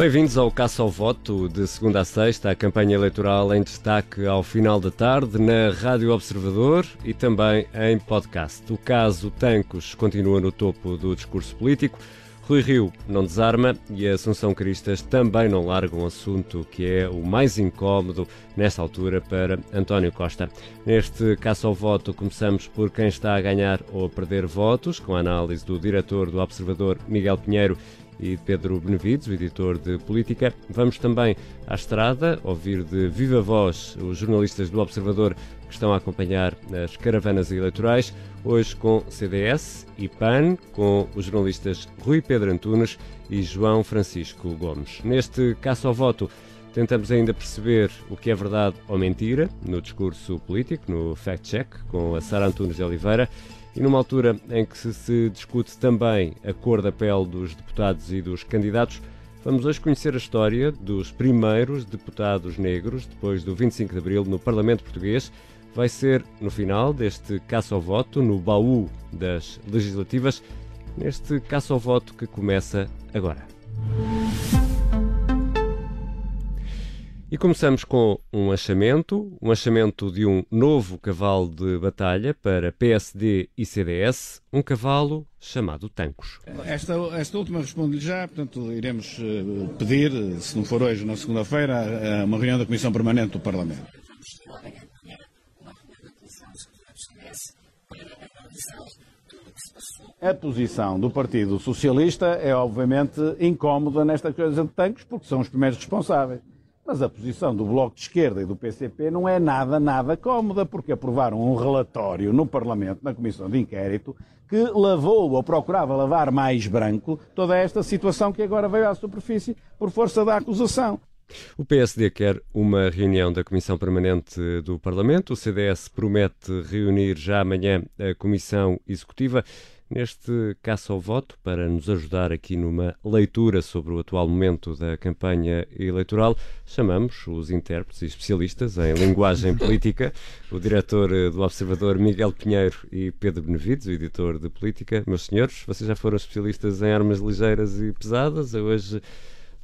Bem-vindos ao Caça ao Voto de segunda a sexta, a campanha eleitoral em destaque ao final da tarde na Rádio Observador e também em podcast. O caso Tancos continua no topo do discurso político. Rui Rio não desarma e a Assunção Cristas também não larga um assunto que é o mais incómodo nesta altura para António Costa. Neste caso ao voto, começamos por quem está a ganhar ou a perder votos, com a análise do diretor do Observador Miguel Pinheiro e Pedro Benevides, o editor de política. Vamos também à estrada ouvir de viva voz os jornalistas do Observador que estão a acompanhar as caravanas eleitorais, hoje com CDS e PAN, com os jornalistas Rui Pedro Antunes e João Francisco Gomes. Neste caso ao voto, tentamos ainda perceber o que é verdade ou mentira no discurso político, no fact-check, com a Sara Antunes de Oliveira, e numa altura em que se discute também a cor da pele dos deputados e dos candidatos, Vamos hoje conhecer a história dos primeiros deputados negros depois do 25 de Abril no Parlamento Português vai ser no final deste caça ao voto, no baú das legislativas, neste caça ao voto que começa agora. E começamos com um achamento, um achamento de um novo cavalo de batalha para PSD e CDS, um cavalo chamado Tancos. Esta, esta última respondo-lhe já, portanto iremos eh, pedir, se não for hoje, na segunda-feira, uma reunião da Comissão Permanente do Parlamento. A posição do Partido Socialista é obviamente incómoda nesta coisa de tanques, porque são os primeiros responsáveis. Mas a posição do Bloco de Esquerda e do PCP não é nada, nada cómoda, porque aprovaram um relatório no Parlamento, na Comissão de Inquérito, que lavou ou procurava lavar mais branco toda esta situação que agora veio à superfície por força da acusação. O PSD quer uma reunião da Comissão Permanente do Parlamento. O CDS promete reunir já amanhã a Comissão Executiva. Neste caça ao voto, para nos ajudar aqui numa leitura sobre o atual momento da campanha eleitoral, chamamos os intérpretes e especialistas em linguagem política, o diretor do Observador Miguel Pinheiro e Pedro Benevides, o editor de política. Meus senhores, vocês já foram especialistas em armas ligeiras e pesadas, hoje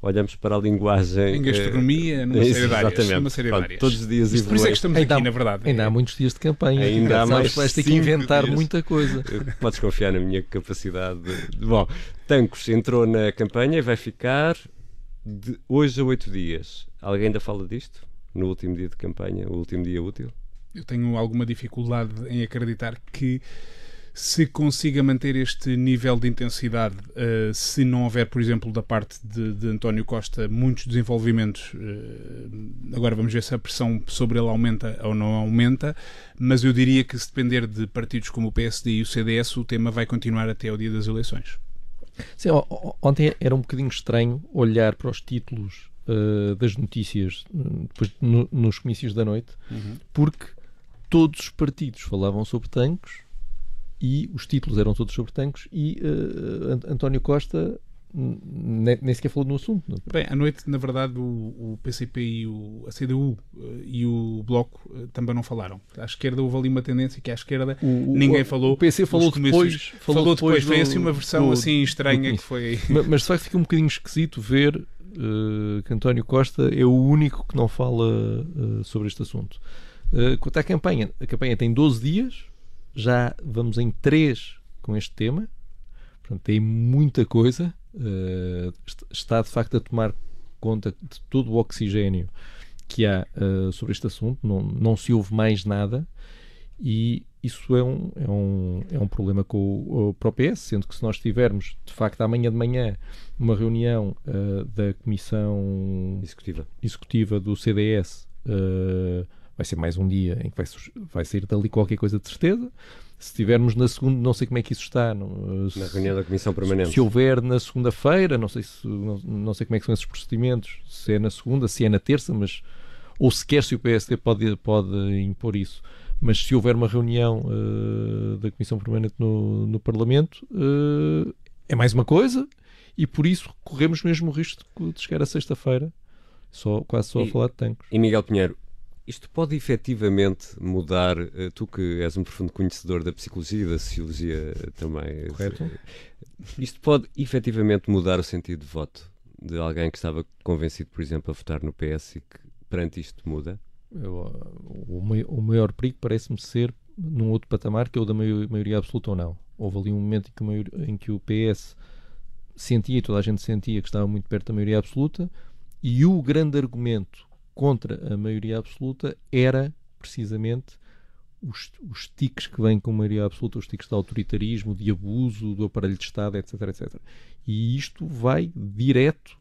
olhamos para a linguagem. Em gastronomia, numa série de áreas. Numa série áreas. Todos os dias Isto por isso é que estamos ainda aqui, há, na verdade. Ainda há muitos dias de campanha. Ainda há mais vais ter que inventar dias. muita coisa. Podes confiar na minha capacidade. De... Bom, Tancos entrou na campanha e vai ficar de hoje a oito dias. Alguém ainda fala disto? No último dia de campanha, o último dia útil? Eu tenho alguma dificuldade em acreditar que se consiga manter este nível de intensidade, uh, se não houver, por exemplo, da parte de, de António Costa muitos desenvolvimentos, uh, agora vamos ver se a pressão sobre ele aumenta ou não aumenta, mas eu diria que se depender de partidos como o PSD e o CDS, o tema vai continuar até ao dia das eleições. Sim, ontem era um bocadinho estranho olhar para os títulos uh, das notícias depois, no, nos comícios da noite, uhum. porque todos os partidos falavam sobre tanques e os títulos eram todos sobre tanques e uh, António Costa nem, nem sequer falou no assunto. Não? Bem, à noite, na verdade, o, o PCP e o, a CDU uh, e o Bloco uh, também não falaram. À esquerda houve ali uma tendência que à esquerda o, ninguém falou. O PC falou depois. Falou, falou depois, do, foi assim uma versão do, assim estranha que foi. Mas, mas de facto fica um bocadinho esquisito ver uh, que António Costa é o único que não fala sobre este assunto. quanto à campanha, a campanha tem 12 dias já vamos em três com este tema. Portanto, tem muita coisa. Uh, está de facto a tomar conta de todo o oxigênio que há uh, sobre este assunto. Não, não se ouve mais nada. E isso é um, é um, é um problema com o, o próprio PS, sendo que se nós tivermos, de facto, amanhã de manhã, uma reunião uh, da Comissão Executiva, executiva do CDS vai ser mais um dia em que vai, vai sair dali qualquer coisa de certeza. Se tivermos na segunda, não sei como é que isso está. Não, na reunião da Comissão Permanente. Se houver na segunda-feira, não sei se não, não, sei como é que são esses procedimentos, se é na segunda, se é na terça, mas ou sequer se o PSD pode, pode impor isso. Mas se houver uma reunião uh, da Comissão Permanente no, no Parlamento, uh, é mais uma coisa, e por isso corremos mesmo o risco de, de chegar a sexta-feira, só, quase só e, a falar de tanques. E Miguel Pinheiro, isto pode efetivamente mudar, eh, tu que és um profundo conhecedor da psicologia e da sociologia também. Correto. Isto pode efetivamente mudar o sentido de voto de alguém que estava convencido, por exemplo, a votar no PS e que perante isto muda? Eu, o, o maior perigo parece-me ser num outro patamar que é o da maioria absoluta ou não. Houve ali um momento em que, maior, em que o PS sentia, e toda a gente sentia, que estava muito perto da maioria absoluta, e o grande argumento contra a maioria absoluta era precisamente os, os tiques que vêm com a maioria absoluta, os tiques de autoritarismo, de abuso do aparelho de Estado, etc, etc. E isto vai direto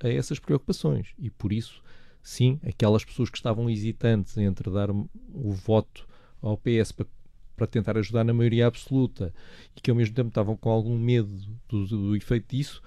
a essas preocupações. E por isso, sim, aquelas pessoas que estavam hesitantes entre dar o voto ao PS para, para tentar ajudar na maioria absoluta e que ao mesmo tempo estavam com algum medo do, do efeito disso,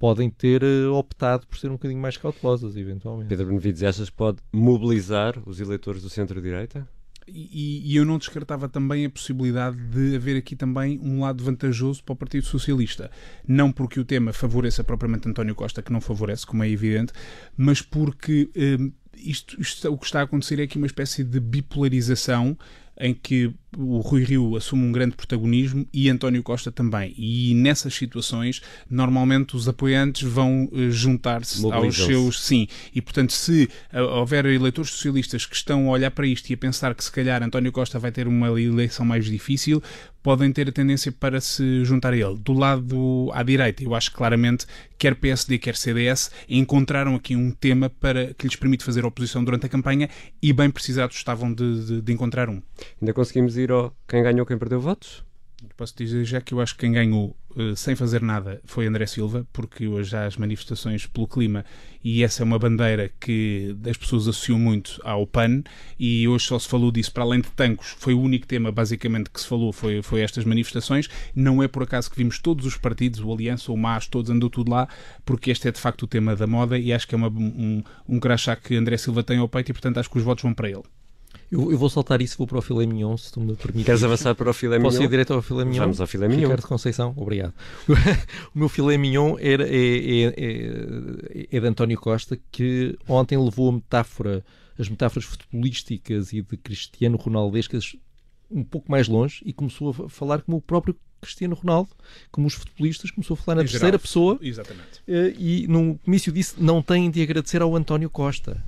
podem ter uh, optado por ser um bocadinho mais cautelosas, eventualmente. Pedro Benevides, achas que pode mobilizar os eleitores do centro-direita? E, e, eu não descartava também a possibilidade de haver aqui também um lado vantajoso para o Partido Socialista. Não porque o tema favoreça propriamente António Costa, que não favorece, como é evidente, mas porque eh, isto, isto, o que está a acontecer é aqui uma espécie de bipolarização em que o Rui Rio assume um grande protagonismo e António Costa também. E nessas situações, normalmente os apoiantes vão uh, juntar-se aos seus. Sim. E portanto, se uh, houver eleitores socialistas que estão a olhar para isto e a pensar que se calhar António Costa vai ter uma eleição mais difícil, podem ter a tendência para se juntar a ele. Do lado à direita, eu acho claramente, quer PSD, quer CDS, encontraram aqui um tema para que lhes permite fazer oposição durante a campanha e bem precisados estavam de, de, de encontrar um. Ainda conseguimos ir ao quem ganhou, quem perdeu votos? Posso dizer já que eu acho que quem ganhou uh, sem fazer nada foi André Silva, porque hoje há as manifestações pelo clima e essa é uma bandeira que as pessoas associam muito ao PAN e hoje só se falou disso, para além de tancos, foi o único tema basicamente que se falou, foi, foi estas manifestações. Não é por acaso que vimos todos os partidos, o Aliança, o MAS, todos andou tudo lá, porque este é de facto o tema da moda e acho que é uma, um, um crachá que André Silva tem ao peito e portanto acho que os votos vão para ele. Eu, eu, vou saltar isso e vou para o filé mignon, se tu me permites. Queres avançar para o filé mignon? Posso ir direto ao filé mignon? Vamos ao filé mignon. Ricardo Conceição, obrigado. o meu filé mignon era, é, é, é, é de António Costa, que ontem levou a metáfora, as metáforas futebolísticas e de Cristiano Ronaldescas um pouco mais longe e começou a falar como o próprio Cristiano Ronaldo, como os futebolistas, começou a falar na em terceira geral, pessoa. Exatamente. Eh, e no comício disse: não têm de agradecer ao António Costa.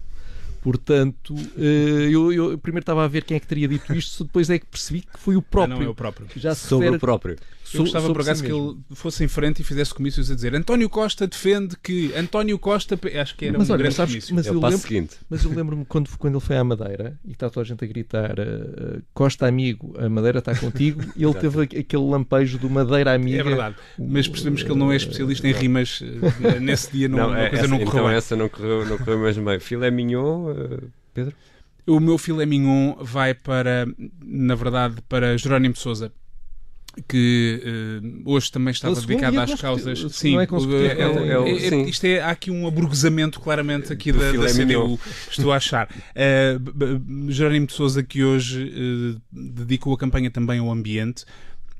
Portanto, eh, eu, eu, primeiro estava a ver quem é que teria dito isto, depois é que percebi que foi o próprio. Ah, não é o próprio. Já sobre o próprio. Eu gostava por acaso si que ele fosse em frente e fizesse comícios a dizer António Costa defende que António Costa. Acho que era mas, um olha, grande sabes, comício. Mas é eu, lembro, seguinte. mas eu lembro-me quando, quando ele foi à Madeira e está toda a gente a gritar uh, Costa amigo, a Madeira está contigo, e ele teve aquele lampejo do Madeira amiga. É verdade, mas percebemos que ele não é especialista em rimas. nesse dia não, não, a coisa essa, não correu então essa não correu, não correu mesmo bem. Filé mignon, uh, Pedro? O meu filé mignon vai para, na verdade, para Jerónimo de Souza que uh, hoje também estava dedicado às causas. Sim, é, é, é, isto é há aqui um aburguesamento claramente aqui da, da CDU, estou a achar. Uh, Jerónimo de Souza que hoje uh, dedicou a campanha também ao ambiente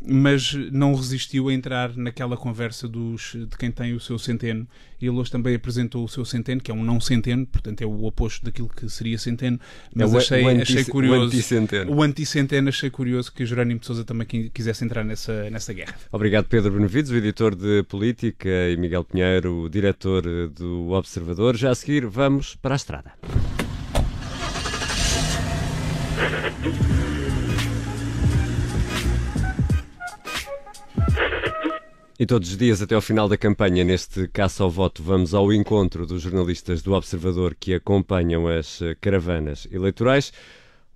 mas não resistiu a entrar naquela conversa dos, de quem tem o seu centeno. Ele hoje também apresentou o seu centeno, que é um não centeno, portanto é o oposto daquilo que seria centeno, mas é o, achei, o anti, achei curioso. O anticenteno. O anticenteno achei curioso que Jerónimo de Souza também quisesse entrar nessa, nessa guerra. Obrigado, Pedro Benevides, o editor de política, e Miguel Pinheiro, o diretor do Observador. Já a seguir, vamos para a estrada. E todos os dias, até ao final da campanha, neste caça ao voto, vamos ao encontro dos jornalistas do Observador que acompanham as eh, caravanas eleitorais.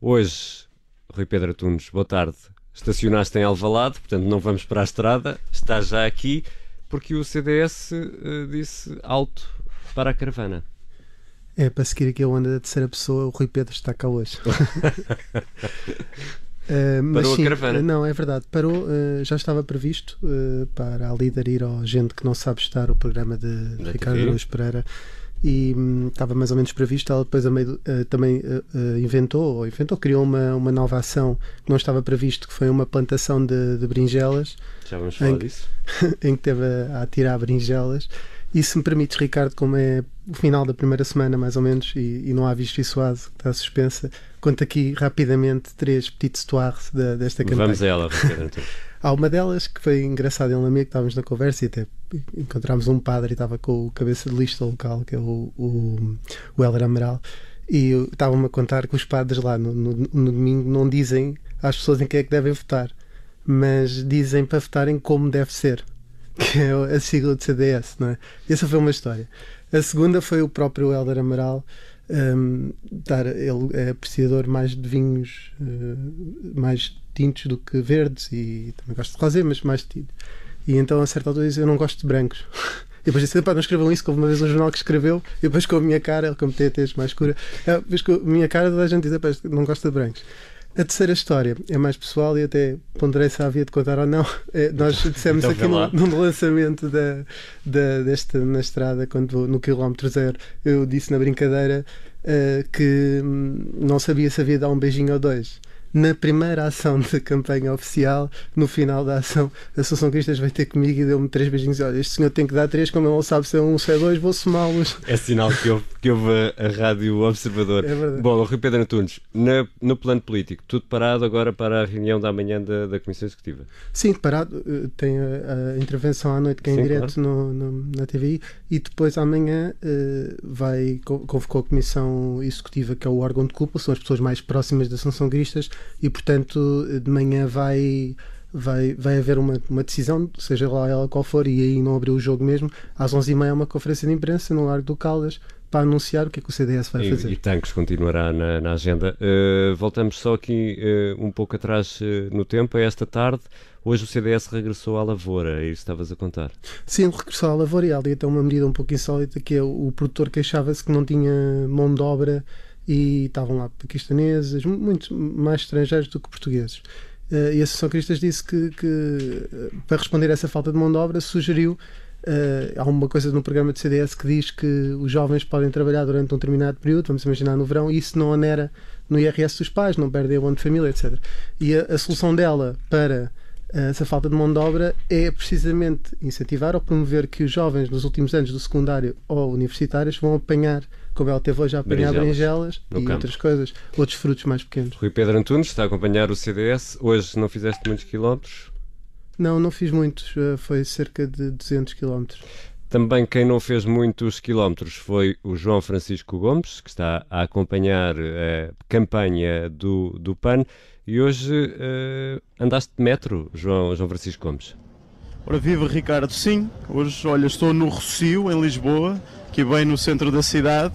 Hoje, Rui Pedro Tunes, boa tarde. Estacionaste em Alvalade, portanto não vamos para a estrada, estás já aqui, porque o CDS uh, eh, disse alto para a caravana. É, para seguir aqui a onda da terceira pessoa, o Rui Pedro está cá hoje. Uh, parou sim, a caravana? Não, é verdade. Parou, uh, já estava previsto uh, para a líder ir ao Gente que não sabe estar, o programa de, Ricardo Luís Pereira. E um, estava mais ou menos previsto. Ela depois meio, também inventou, ou inventou, criou uma, uma nova ação que não estava previsto, que foi uma plantação de, de berinjelas. Já vamos falar em, disso. em que teve a, a tirar berinjelas E se me permites, Ricardo, como é o final da primeira semana, mais ou menos, e, e não há visto isso que está suspensa, conto aqui rapidamente três petites toires de, desta campanha. Vamos a ela, Ricardo. Há uma delas que foi engraçada em Lamia, que estávamos na conversa e até encontramos um padre e estava com o cabeça de lista local, que é o, o, o Heller Amaral, e estavam-me a contar que os padres lá no, no, no, domingo não dizem às pessoas em quem é que devem votar, mas dizem para votarem como deve ser, que é a sigla do CDS, não é? Essa foi uma história. A segunda foi o próprio Helder Amaral. Um, dar, ele é apreciador mais de vinhos uh, mais tintos do que verdes e também gosto de rosé, mas mais tinto. E então a certa altura diz: Eu não gosto de brancos. E depois disse: Pá, não escrevam isso, que houve uma vez um jornal que escreveu, e depois com a minha cara, ele como tez mais escura, é, depois com a minha cara toda a gente diz: Pá, não gosta de brancos. A terceira história é mais pessoal e até ponderei se havia de contar ou não. É, nós dissemos então, aqui no, no, lançamento da, da, desta na estrada, quando no quilómetro zero, eu disse na brincadeira uh, que hum, não sabia se havia de dar um beijinho ou dois na primeira ação da campanha oficial, no final da ação, a Associação Cristas veio ter comigo e deu-me três beijinhos. Olha, este senhor tem que dar três, como ele não sabe se é um ou se é dois, vou somá-los. É sinal que houve, que houve a, a Rádio Observador. É verdade. Bom, Rui Pedro Antunes, na, no plano político, tudo parado agora para a reunião da manhã da, da Comissão Executiva? Sim, parado. Eh, tem a, a intervenção à noite que é em Sim, direto claro. no, no, na TVI e depois amanhã uh, vai, convocou a Comissão Executiva, que é o órgão de culpa, são as pessoas mais próximas da Assunção Cristas e, portanto, de manhã vai vai, vai haver uma, uma decisão, seja lá ela qual for, e aí não abriu o jogo mesmo. Às 11h30 uma conferência de imprensa no Largo do Caldas para anunciar o que é que o CDS vai e, fazer. E Tanques continuará na, na agenda. Uh, voltamos só aqui uh, um pouco atrás uh, no tempo, a esta tarde. Hoje o CDS regressou à Lavoura, é isso que estavas a contar? Sim, regressou à Lavoura e ali até uma medida um pouco insólita que é o, o produtor queixava-se que não tinha mão de obra e estavam lá paquistaneses, muito mais estrangeiros do que portugueses. Uh, e a Associação Cristas disse que, que uh, para responder a essa falta de mão de obra, sugeriu. Uh, há uma coisa no programa de CDS que diz que os jovens podem trabalhar durante um determinado período, vamos imaginar no verão, e isso não onera no IRS dos pais, não perdem abono de família, etc. E a, a solução dela para essa falta de mão de obra é precisamente incentivar ou promover que os jovens nos últimos anos do secundário ou universitários vão apanhar como ela teve hoje a apanhar berinjelas, e campo. outras coisas, outros frutos mais pequenos. Rui Pedro Antunes está a acompanhar o CDS. Hoje não fizeste muitos quilómetros? Não, não fiz muitos. Eh, foi cerca de 200 quilómetros. Também quem não fez muitos quilómetros foi o João Francisco Gomes, que está a acompanhar a campanha do, do PAN. E hoje uh, andaste de metro, João, João Francisco Gomes. Ora, viva Ricardo, sim. Hoje, olha, estou no Rocio, em Lisboa, aqui bem no centro da cidade.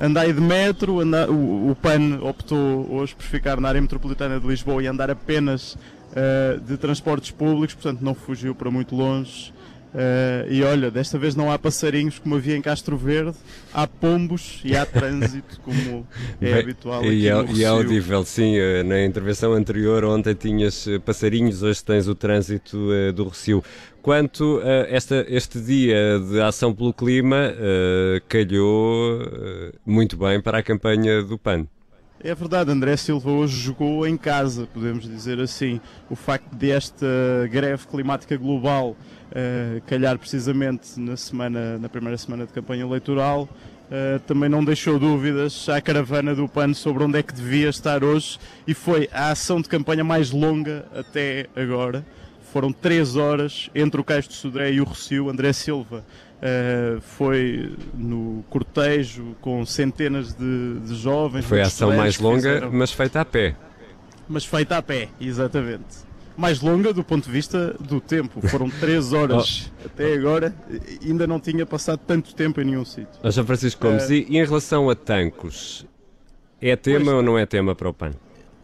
Andai de metro, anda... o, o, PAN optou hoje por ficar na área metropolitana de Lisboa e andar apenas uh, de transportes públicos, portanto não fugiu para muito longe. Uh, e olha, desta vez não há passarinhos como havia em Castro Verde, há pombos e há trânsito, como é Bem, habitual aqui e, no é, e é audível, sim. Eh, na intervenção anterior, ontem tinhas passarinhos, hoje tens o trânsito uh, do Recio. Quanto a esta, este dia de ação pelo clima, uh, calhou muito bem para a campanha do PAN. É verdade, André Silva hoje jogou em casa, podemos dizer assim. O facto desta greve climática global uh, calhar precisamente na, semana, na primeira semana de campanha eleitoral, uh, também não deixou dúvidas à caravana do PAN sobre onde é que devia estar hoje e foi a ação de campanha mais longa até agora. Foram três horas entre o Cais de Sodré e o Rocio. André Silva Uh, foi no cortejo com centenas de, de jovens. Foi a ação mais longa, fizeram... mas feita a pé. Mas feita a pé, exatamente mais longa do ponto de vista do tempo. Foram três horas oh. até agora, ainda não tinha passado tanto tempo em nenhum sítio. Oh, São Francisco Gomes, uh, e, em relação a tancos, é tema pois, ou não é tema para o PAN?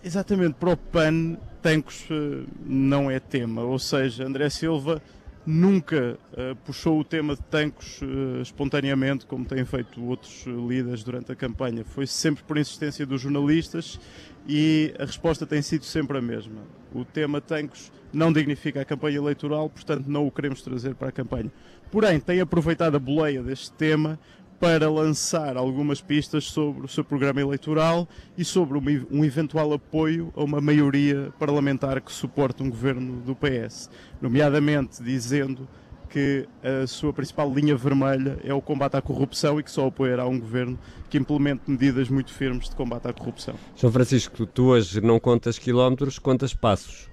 Exatamente, para o PAN, tancos uh, não é tema. Ou seja, André Silva nunca uh, puxou o tema de tancos espontaneamente, como têm feito outros líderes durante a campanha. Foi sempre por insistência dos jornalistas e a resposta tem sido sempre a mesma. O tema Tancos não dignifica a campanha eleitoral, portanto não o queremos trazer para a campanha. Porém, tem aproveitado a boleia deste tema para lançar algumas pistas sobre o seu programa eleitoral e sobre um eventual apoio a uma maioria parlamentar que suporta um governo do PS, nomeadamente dizendo que a sua principal linha vermelha é o combate à corrupção e que só apoiará um governo que implemente medidas muito firmes de combate à corrupção. João Francisco, tu hoje não contas quilómetros, contas passos.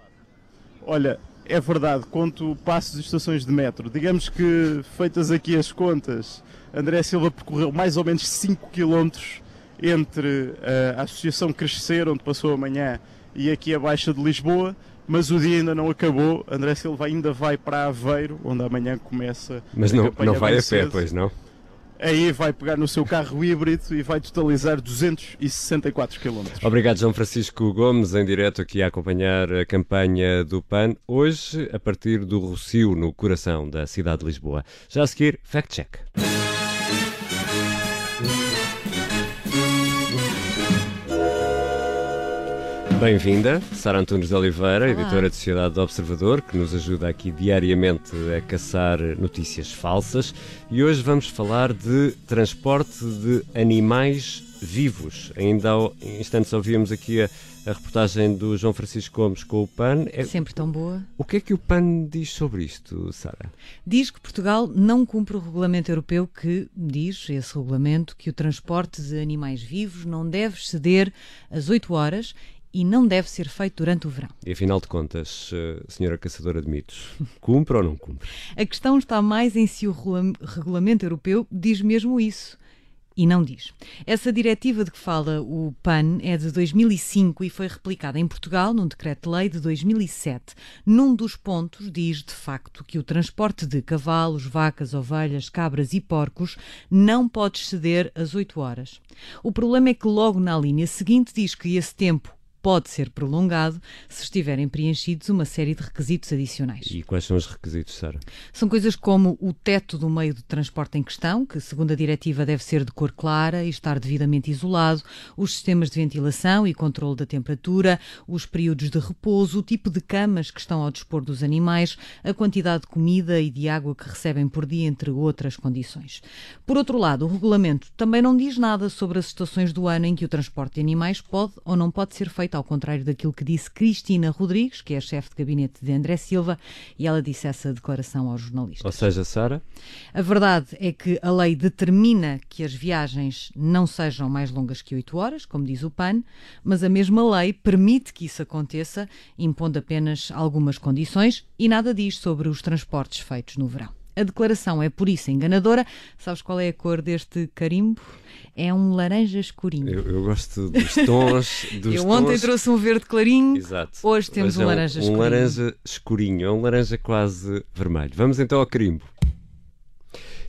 Olha, é verdade, conto passos e estações de metro. Digamos que, feitas aqui as contas, André Silva percorreu mais ou menos 5 km entre eh, a Associação Crescer, onde passou amanhã, e aqui a Baixa de Lisboa, mas o dia ainda não acabou. André Silva ainda vai para Aveiro, onde amanhã começa Mas não, não vai a pé, pois não? Aí vai pegar no seu carro híbrido e vai totalizar 264 km. Obrigado, João Francisco Gomes, em direto aqui a acompanhar a campanha do PAN, hoje a partir do Rocio, no coração da cidade de Lisboa. Já a seguir, Fact Bem-vinda, Sara Antunes de Oliveira, Olá. editora de Sociedade do Observador, que nos ajuda aqui diariamente a caçar notícias falsas. E hoje vamos falar de transporte de animais vivos. Ainda há instantes ouvíamos aqui a, a reportagem do João Francisco Gomes com o PAN. É- Sempre tão boa. o que é que o PAN diz sobre isto, Sara? Diz que Portugal não cumpre o regulamento europeu que diz, esse regulamento, que o transporte de animais vivos não deve exceder as 8 horas e não deve ser feito durante o verão. E afinal de contas, eh, senhora caçadora de mitos, cumpre ou não cumpre? A questão está mais em se o regula- regulamento europeu diz mesmo isso. E não diz. Essa diretiva de que fala o PAN é de 2005 e foi replicada em Portugal num decreto-lei de 2007. Num dos pontos diz, de facto, que o transporte de cavalos, vacas, ovelhas, cabras e porcos não pode exceder as 8 horas. O problema é que logo na linha seguinte diz que esse tempo pode ser prolongado se estiverem preenchidos uma série de requisitos adicionais. E quais são os requisitos, Sara? São coisas como o teto do meio de transporte em questão, que, segundo a diretiva, deve ser de cor clara e estar devidamente isolado, os sistemas de ventilação e controle da temperatura, os períodos de repouso, o tipo de camas que estão ao dispor dos animais, a quantidade de comida e de água que recebem por dia, entre outras condições. Por outro lado, o regulamento também não diz nada sobre as estações do ano em que o transporte de animais pode ou não pode ser feito, ao contrário daquilo que disse Cristina Rodrigues, que é a chefe de gabinete de André Silva, e ela disse essa declaração aos jornalistas. Ou seja, Sara, A verdade é que a lei determina que as viagens não sejam mais longas que 8 horas, como diz o PAN, mas a mesma lei permite que isso aconteça, impondo apenas algumas condições e nada diz sobre os transportes feitos no verão. A declaração é por isso enganadora. Sabes qual é a cor deste carimbo? É um laranja escurinho. eu, eu gosto dos tons. Dos Eu ontem tons... trouxe um verde clarinho. Exato. Hoje temos um é laranja um escurinho. laranja escurinho, é um laranja quase vermelho. Vamos então ao carimbo.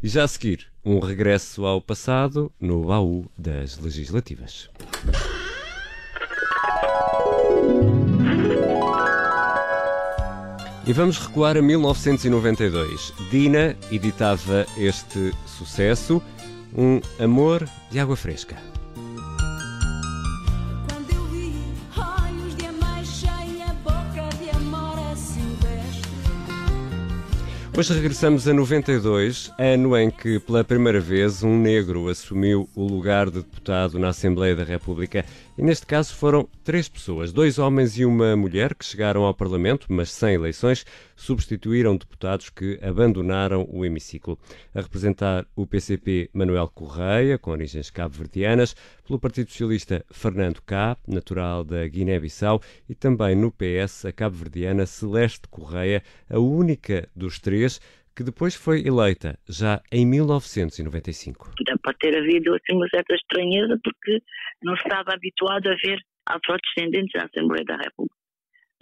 E já a seguir, um regresso ao passado no baú das legislativas. E vamos recuar a 1992. Dina editava este sucesso, Um Amor de Água Fresca. Hoje regressamos a 92, ano em que, pela primeira vez, um negro assumiu o lugar de deputado na Assembleia da República. E neste caso foram três pessoas, dois homens e uma mulher, que chegaram ao Parlamento, mas sem eleições, substituíram deputados que abandonaram o hemiciclo. A representar o PCP, Manuel Correia, com origens cabo-verdianas, pelo Partido Socialista, Fernando Cá, natural da Guiné-Bissau, e também no PS, a cabo-verdiana Celeste Correia, a única dos três que depois foi eleita, já em 1995. Portanto, pode ter havido assim, uma certa estranheza porque não estava habituado a ver afrodescendentes na Assembleia da República.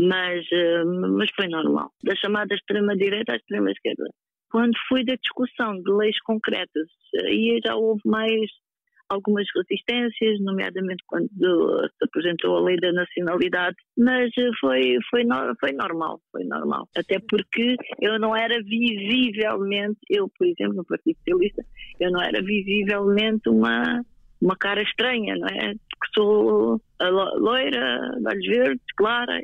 Mas, eh, mas foi normal. Da chamada extrema-direita à extrema-esquerda. Quando foi da discussão de leis concretas, aí já houve mais algumas resistências, nomeadamente quando se apresentou a lei da nacionalidade, mas eh, foi, foi, foi normal, foi normal. Até porque eu não era visivelmente, eu, por exemplo, no Partido Socialista, eu não era visivelmente uma, uma cara estranha, não é? Porque sou loira, de olhos verdes, clara,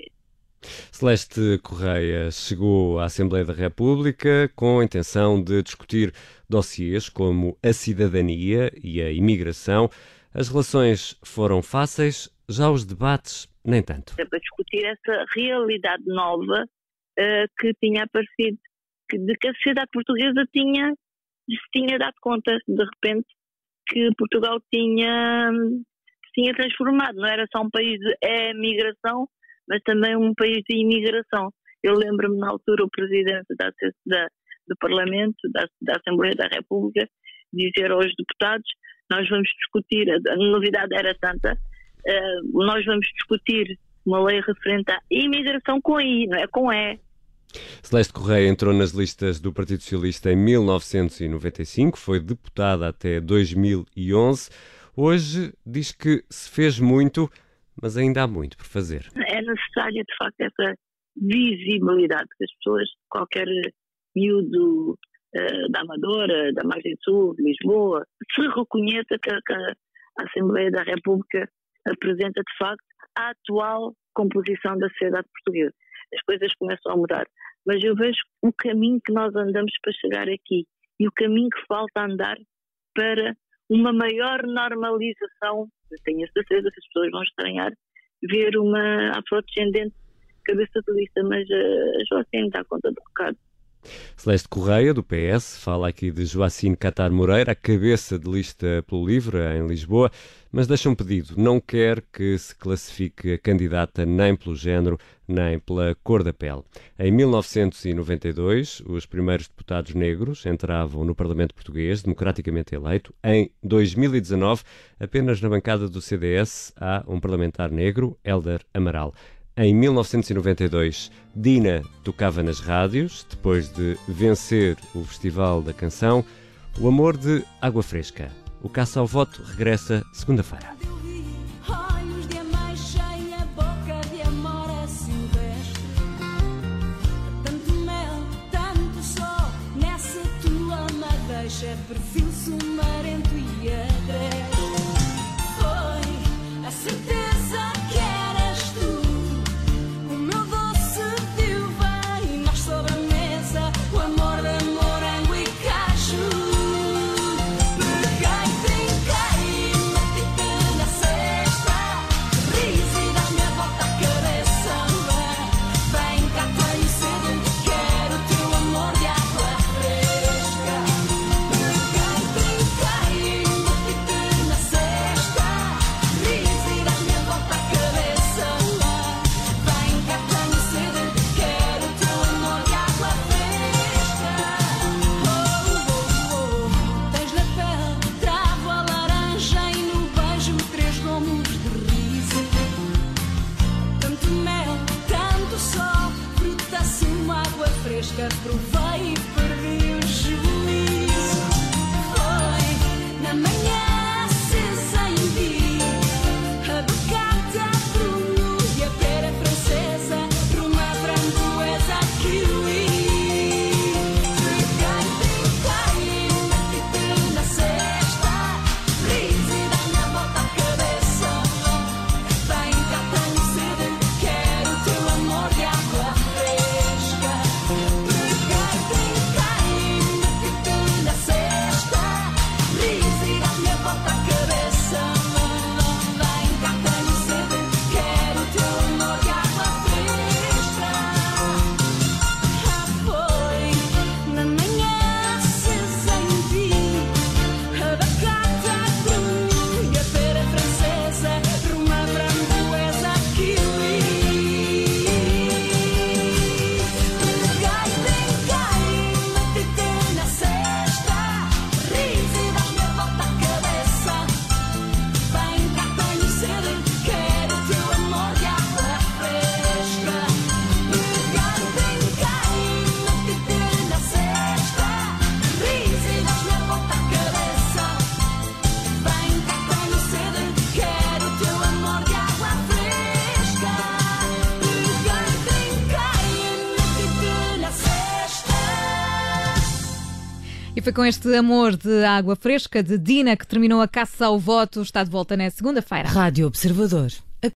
Celeste Correia chegou à Assembleia da República com a intenção de discutir dossiês como a cidadania e a imigração. As relações foram fáceis, já os debates nem tanto. é para discutir essa realidade nova eh, que tinha aparecido, que, de que a sociedade portuguesa tinha, se tinha dado conta, de repente, que Portugal tinha, tinha transformado. Não era só um país de emigração, mas também um país de imigração. Eu lembro-me na altura o presidente da, da, do Parlamento, da, da Assembleia da República, dizer aos deputados: nós vamos discutir, a, novidade era tanta, eh, nós vamos discutir uma lei referente à imigração com I, não é com E. Celeste Correia entrou nas listas do Partido Socialista em 1995, foi deputada até 2011. Hoje diz que se fez muito, mas ainda há muito por fazer. É necessária, de facto, essa visibilidade que as pessoas, qualquer miúdo eh, da Amadora, da Margem Sul, de Lisboa, se reconheça que, que a Assembleia da República apresenta, de facto, a atual composição da sociedade portuguesa. As coisas começam a mudar. Mas eu vejo o caminho que nós andamos para chegar aqui e o caminho que falta andar para uma maior normalização. Eu tenho a certeza que as pessoas vão estranhar ver uma afrodescendente cabeça de lista, mas eh, a Joacine dá conta do recado. Celeste Correia, do PS, fala aqui de Joacine Catar Moreira, a cabeça de lista pelo LIVRE, em Lisboa, mas deixa um pedido. Não quer que se classifique a candidata nem pelo género, nem pela cor da pele. Em 1992, os primeiros deputados negros entravam no Parlamento Português, democraticamente eleito. Em 2019, apenas na bancada do CDS há um parlamentar negro, Hélder Amaral. Em 1992, Dina tocava nas rádios, depois de vencer o Festival da Canção, O Amor de Água Fresca. O Caça ao Voto regressa segunda-feira. Com este amor de água fresca de Dina que terminou a caça ao voto. Está de volta na segunda-feira. Rádio Observador.